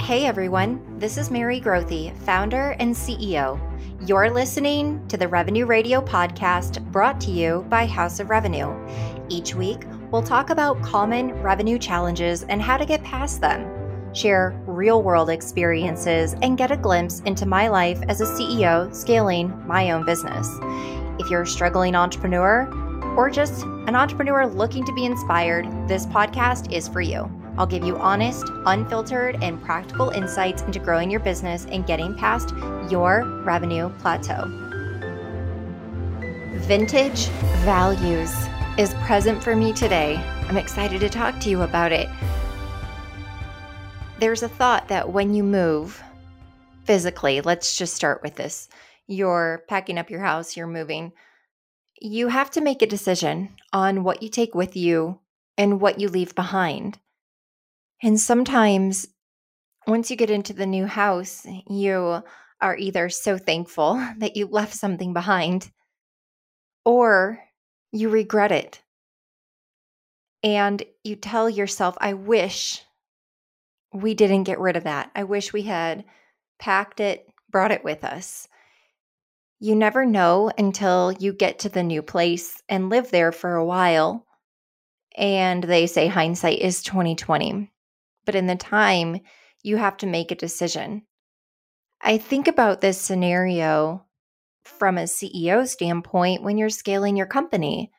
Hey everyone, this is Mary Grothe, founder and CEO. You're listening to the Revenue Radio podcast brought to you by House of Revenue. Each week, we'll talk about common revenue challenges and how to get past them, share real world experiences, and get a glimpse into my life as a CEO scaling my own business. If you're a struggling entrepreneur or just an entrepreneur looking to be inspired, this podcast is for you. I'll give you honest, unfiltered, and practical insights into growing your business and getting past your revenue plateau. Vintage values is present for me today. I'm excited to talk to you about it. There's a thought that when you move physically, let's just start with this. You're packing up your house, you're moving. You have to make a decision on what you take with you and what you leave behind. And sometimes once you get into the new house, you are either so thankful that you left something behind or you regret it. And you tell yourself, I wish we didn't get rid of that. I wish we had packed it, brought it with us. You never know until you get to the new place and live there for a while. And they say hindsight is 2020 but in the time, you have to make a decision. I think about this scenario from a CEO standpoint when you're scaling your company.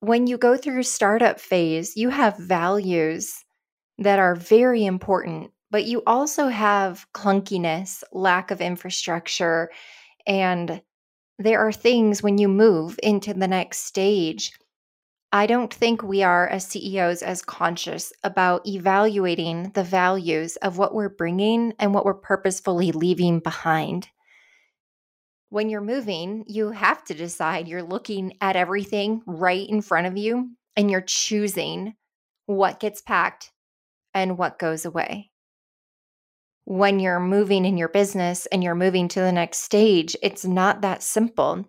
When you go through startup phase, you have values that are very important, but you also have clunkiness, lack of infrastructure, and there are things when you move into the next stage I don't think we are as CEOs as conscious about evaluating the values of what we're bringing and what we're purposefully leaving behind. When you're moving, you have to decide you're looking at everything right in front of you and you're choosing what gets packed and what goes away. When you're moving in your business and you're moving to the next stage, it's not that simple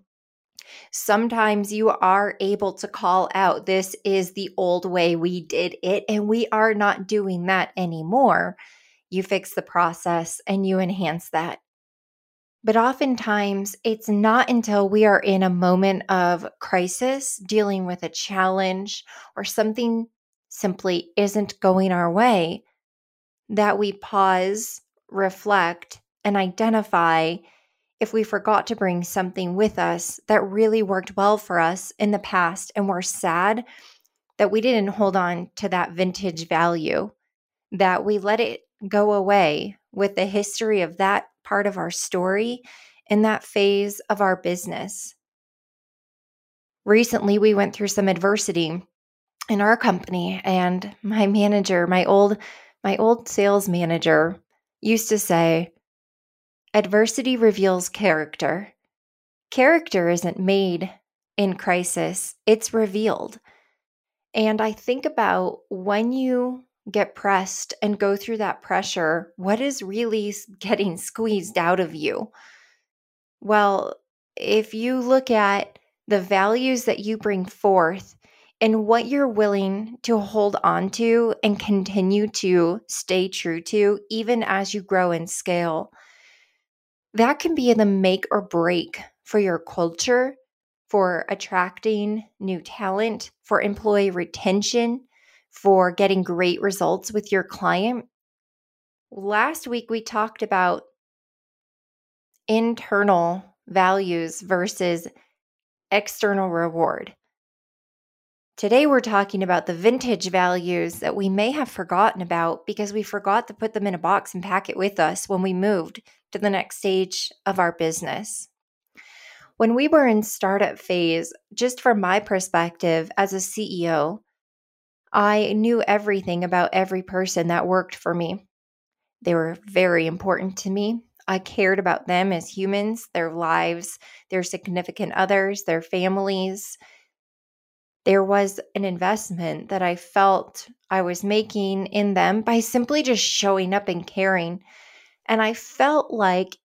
Sometimes you are able to call out, this is the old way we did it, and we are not doing that anymore. You fix the process and you enhance that. But oftentimes, it's not until we are in a moment of crisis, dealing with a challenge, or something simply isn't going our way, that we pause, reflect, and identify if we forgot to bring something with us that really worked well for us in the past and we're sad that we didn't hold on to that vintage value, that we let it go away with the history of that part of our story in that phase of our business. Recently, we went through some adversity in our company and my manager, my old my old sales manager used to say, Adversity reveals character. Character isn't made in crisis, it's revealed. And I think about when you get pressed and go through that pressure, what is really getting squeezed out of you? Well, if you look at the values that you bring forth and what you're willing to hold on to and continue to stay true to, even as you grow and scale, that can be in the make or break for your culture, for attracting new talent, for employee retention, for getting great results with your client. Last week, we talked about internal values versus external reward. Today, we're talking about the vintage values that we may have forgotten about because we forgot to put them in a box and pack it with us when we moved to the next stage of our business. When we were in startup phase, just from my perspective as a CEO, I knew everything about every person that worked for me. They were very important to me. I cared about them as humans, their lives, their significant others, their families there was an investment that I felt I was making in them by simply just showing up and caring. And I felt like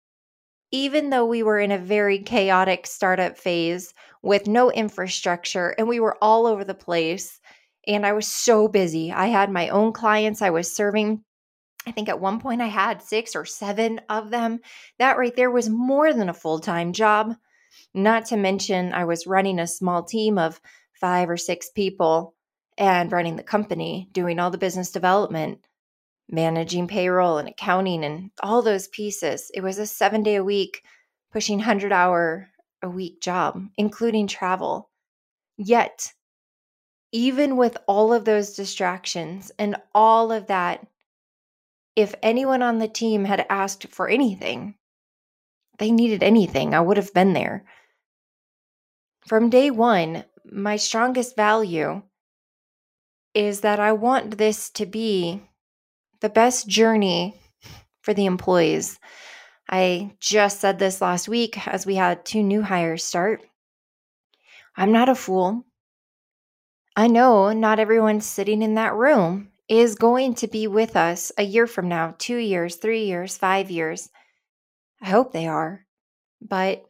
even though we were in a very chaotic startup phase with no infrastructure and we were all over the place, and I was so busy, I had my own clients I was serving. I think at one point I had six or seven of them. That right there was more than a full time job. Not to mention, I was running a small team of five or six people and running the company, doing all the business development, managing payroll and accounting and all those pieces. It was a seven day a week, pushing 100 hour a week job, including travel. Yet, even with all of those distractions and all of that, if anyone on the team had asked for anything, they needed anything, I would have been there. From day one, my strongest value is that I want this to be the best journey for the employees. I just said this last week as we had two new hires start. I'm not a fool. I know not everyone sitting in that room is going to be with us a year from now, two years, three years, five years. I hope they are. But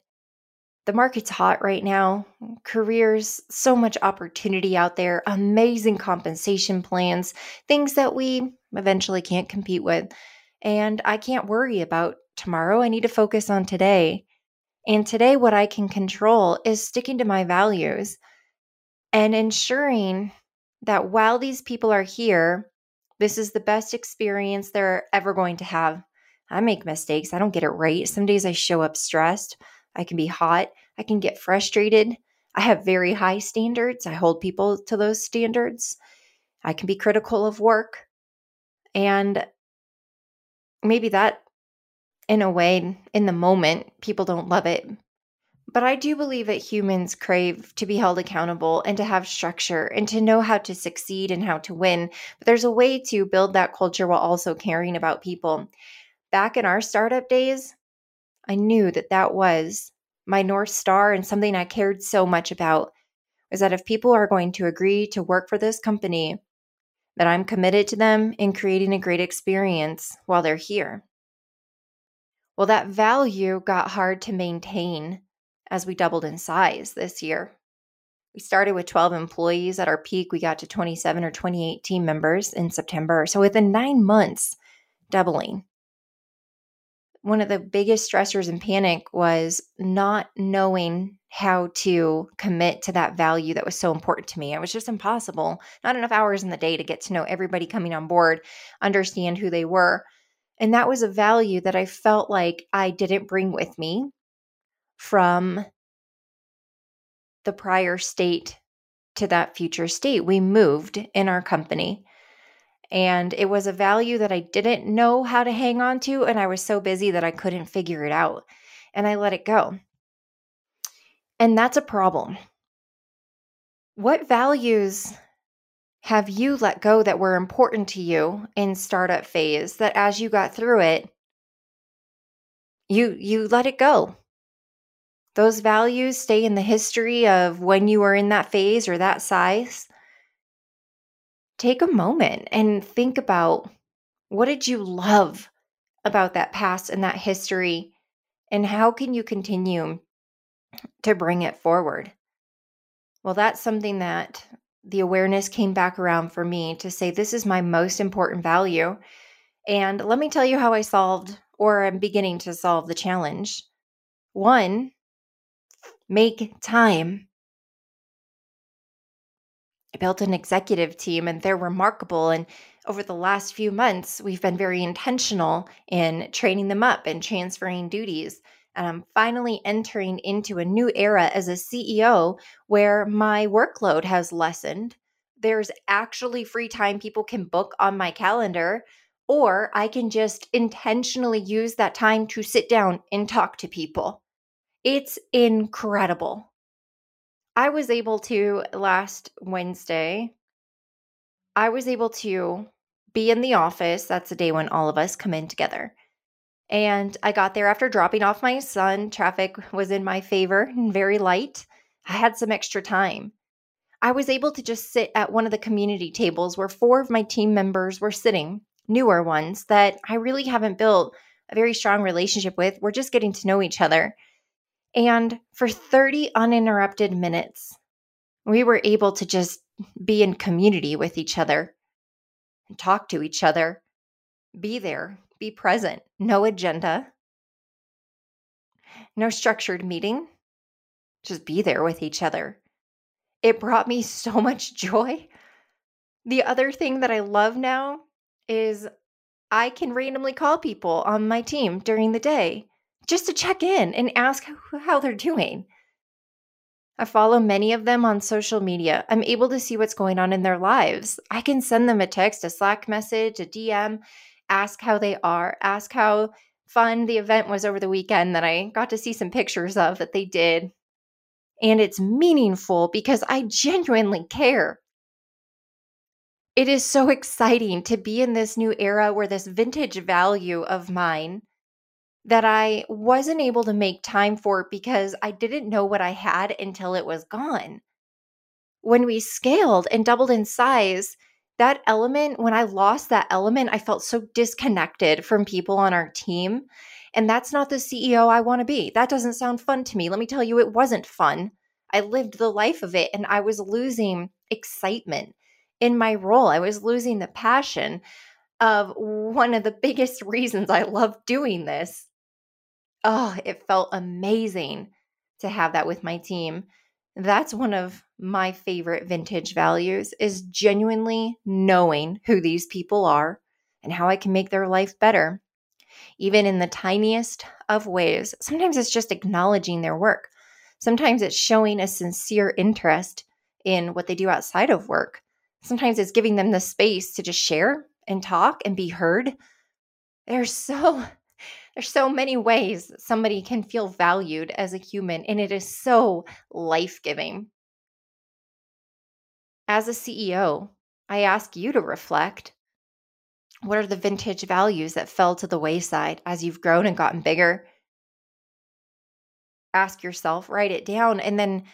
the market's hot right now. Careers, so much opportunity out there, amazing compensation plans, things that we eventually can't compete with. And I can't worry about tomorrow. I need to focus on today. And today, what I can control is sticking to my values and ensuring that while these people are here, this is the best experience they're ever going to have. I make mistakes. I don't get it right. Some days I show up stressed. I can be hot. I can get frustrated. I have very high standards. I hold people to those standards. I can be critical of work. And maybe that, in a way, in the moment, people don't love it. But I do believe that humans crave to be held accountable and to have structure and to know how to succeed and how to win. But there's a way to build that culture while also caring about people. Back in our startup days, I knew that that was my North Star and something I cared so much about was that if people are going to agree to work for this company, that I'm committed to them in creating a great experience while they're here. Well, that value got hard to maintain as we doubled in size this year. We started with 12 employees. At our peak, we got to 27 or 28 team members in September. So within nine months, doubling one of the biggest stressors and panic was not knowing how to commit to that value that was so important to me. It was just impossible. Not enough hours in the day to get to know everybody coming on board, understand who they were. And that was a value that I felt like I didn't bring with me from the prior state to that future state. We moved in our company and it was a value that I didn't know how to hang on to. And I was so busy that I couldn't figure it out. And I let it go. And that's a problem. What values have you let go that were important to you in startup phase that as you got through it, you you let it go? Those values stay in the history of when you were in that phase or that size take a moment and think about what did you love about that past and that history and how can you continue to bring it forward? Well that's something that the awareness came back around for me to say this is my most important value and let me tell you how i solved or i'm beginning to solve the challenge. One make time I built an executive team and they're remarkable. And over the last few months, we've been very intentional in training them up and transferring duties. And I'm finally entering into a new era as a CEO where my workload has lessened. There's actually free time people can book on my calendar, or I can just intentionally use that time to sit down and talk to people. It's incredible. I was able to last Wednesday, I was able to be in the office. That's the day when all of us come in together. And I got there after dropping off my son. Traffic was in my favor and very light. I had some extra time. I was able to just sit at one of the community tables where four of my team members were sitting, newer ones that I really haven't built a very strong relationship with. We're just getting to know each other. And for 30 uninterrupted minutes, we were able to just be in community with each other and talk to each other. Be there, be present, no agenda, no structured meeting. Just be there with each other. It brought me so much joy. The other thing that I love now is I can randomly call people on my team during the day just to check in and ask how they're doing. I follow many of them on social media. I'm able to see what's going on in their lives. I can send them a text, a Slack message, a DM, ask how they are, ask how fun the event was over the weekend that I got to see some pictures of that they did. And it's meaningful because I genuinely care. It is so exciting to be in this new era where this vintage value of mine that I wasn't able to make time for because I didn't know what I had until it was gone. When we scaled and doubled in size, that element, when I lost that element, I felt so disconnected from people on our team. And that's not the CEO I want to be. That doesn't sound fun to me. Let me tell you, it wasn't fun. I lived the life of it and I was losing excitement in my role. I was losing the passion of one of the biggest reasons I love doing this oh, it felt amazing to have that with my team. That's one of my favorite vintage values is genuinely knowing who these people are and how I can make their life better. Even in the tiniest of ways. Sometimes it's just acknowledging their work. Sometimes it's showing a sincere interest in what they do outside of work. Sometimes it's giving them the space to just share and talk and be heard. There's so there's so many ways somebody can feel valued as a human, and it is so life giving. As a CEO, I ask you to reflect what are the vintage values that fell to the wayside as you've grown and gotten bigger? Ask yourself, write it down, and then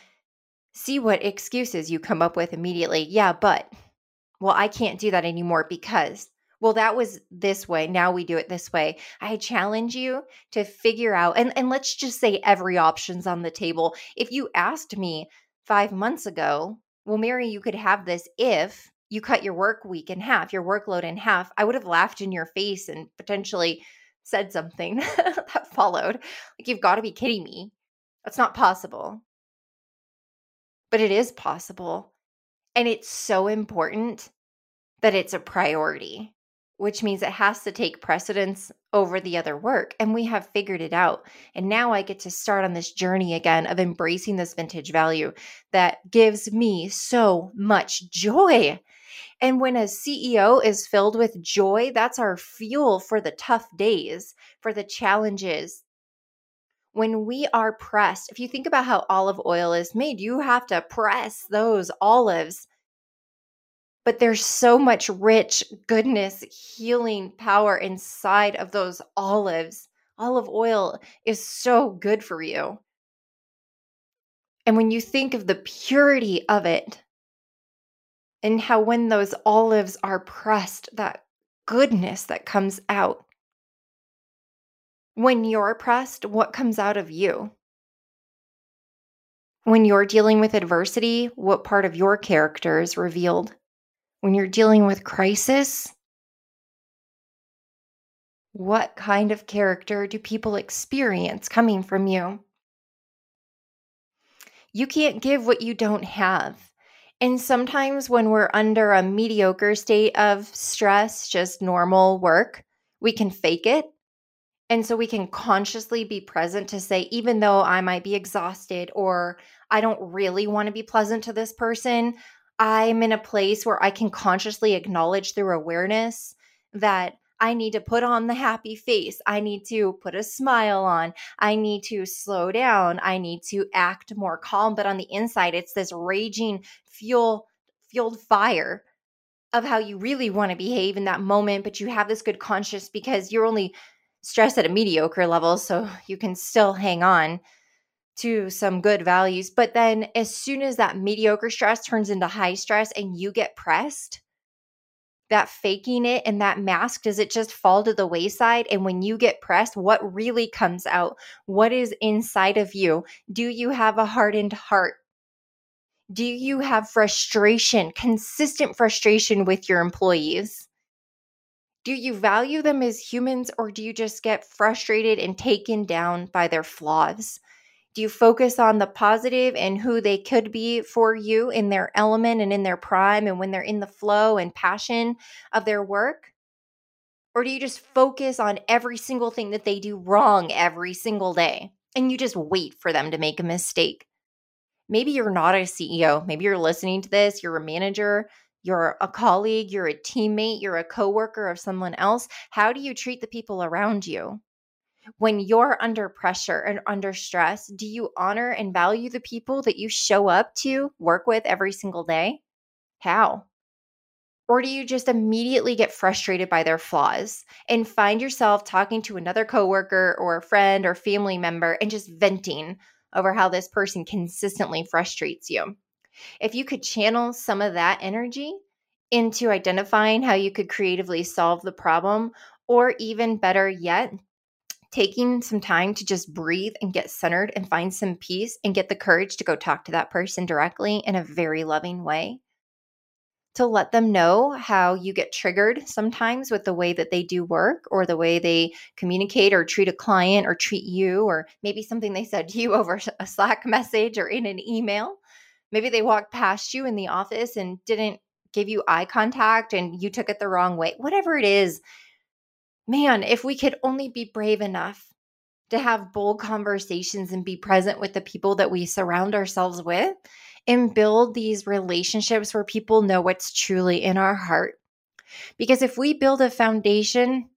see what excuses you come up with immediately. Yeah, but, well, I can't do that anymore because well that was this way now we do it this way. I challenge you to figure out and, and let's just say every option's on the table. If you asked me five months ago well mary you could have this if you cut your work week in half your workload in half i would have laughed in your face and potentially said something that followed. Like you've got to be kidding me. That's not possible. But it is possible and it's so important that it's a priority which means it has to take precedence over the other work. And we have figured it out. And now I get to start on this journey again of embracing this vintage value that gives me so much joy. And when a CEO is filled with joy, that's our fuel for the tough days, for the challenges. When we are pressed, if you think about how olive oil is made, you have to press those olives but there's so much rich goodness, healing power inside of those olives. Olive oil is so good for you. And when you think of the purity of it, and how when those olives are pressed, that goodness that comes out. When you're pressed, what comes out of you? When you're dealing with adversity, what part of your character is revealed? When you're dealing with crisis, what kind of character do people experience coming from you? You can't give what you don't have. And sometimes when we're under a mediocre state of stress, just normal work, we can fake it. And so we can consciously be present to say, even though I might be exhausted or I don't really want to be pleasant to this person, I'm in a place where I can consciously acknowledge through awareness that I need to put on the happy face. I need to put a smile on. I need to slow down. I need to act more calm. But on the inside, it's this raging fuel fueled fire of how you really want to behave in that moment. But you have this good conscience because you're only stressed at a mediocre level. So you can still hang on to some good values. But then as soon as that mediocre stress turns into high stress and you get pressed, that faking it and that mask, does it just fall to the wayside? And when you get pressed, what really comes out? What is inside of you? Do you have a hardened heart? Do you have frustration, consistent frustration with your employees? Do you value them as humans or do you just get frustrated and taken down by their flaws? Do you focus on the positive and who they could be for you in their element and in their prime and when they're in the flow and passion of their work? Or do you just focus on every single thing that they do wrong every single day and you just wait for them to make a mistake? Maybe you're not a CEO. Maybe you're listening to this, you're a manager, you're a colleague, you're a teammate, you're a coworker of someone else. How do you treat the people around you? When you're under pressure and under stress, do you honor and value the people that you show up to work with every single day? How? Or do you just immediately get frustrated by their flaws and find yourself talking to another coworker or a friend or family member and just venting over how this person consistently frustrates you? If you could channel some of that energy into identifying how you could creatively solve the problem, or even better yet, taking some time to just breathe and get centered and find some peace and get the courage to go talk to that person directly in a very loving way. To let them know how you get triggered sometimes with the way that they do work or the way they communicate or treat a client or treat you, or maybe something they said to you over a Slack message or in an email. Maybe they walked past you in the office and didn't give you eye contact and you took it the wrong way. Whatever it is, man, if we could only be brave enough to have bold conversations and be present with the people that we surround ourselves with and build these relationships where people know what's truly in our heart. Because if we build a foundation,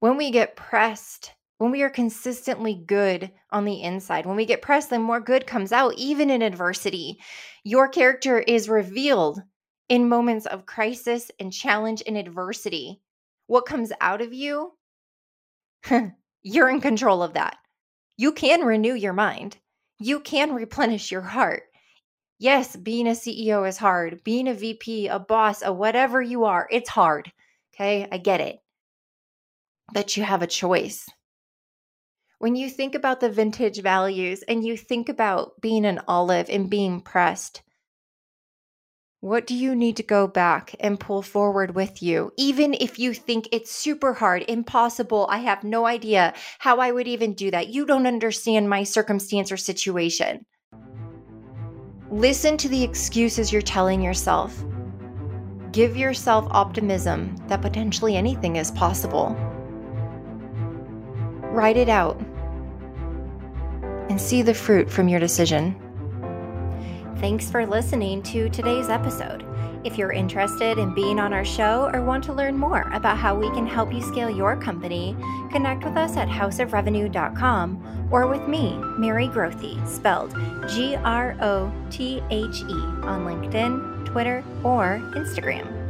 when we get pressed, when we are consistently good on the inside, when we get pressed, then more good comes out, even in adversity. Your character is revealed in moments of crisis and challenge and adversity what comes out of you, you're in control of that. You can renew your mind, you can replenish your heart. Yes, being a CEO is hard. Being a VP, a boss, a whatever you are, it's hard. Okay, I get it. But you have a choice. When you think about the vintage values and you think about being an olive and being pressed, what do you need to go back and pull forward with you? Even if you think it's super hard, impossible, I have no idea how I would even do that. You don't understand my circumstance or situation. Listen to the excuses you're telling yourself. Give yourself optimism that potentially anything is possible. Write it out and see the fruit from your decision. Thanks for listening to today's episode. If you're interested in being on our show or want to learn more about how we can help you scale your company, connect with us at houseofrevenue.com or with me, Mary Grothe, spelled G R O T H E, on LinkedIn, Twitter, or Instagram.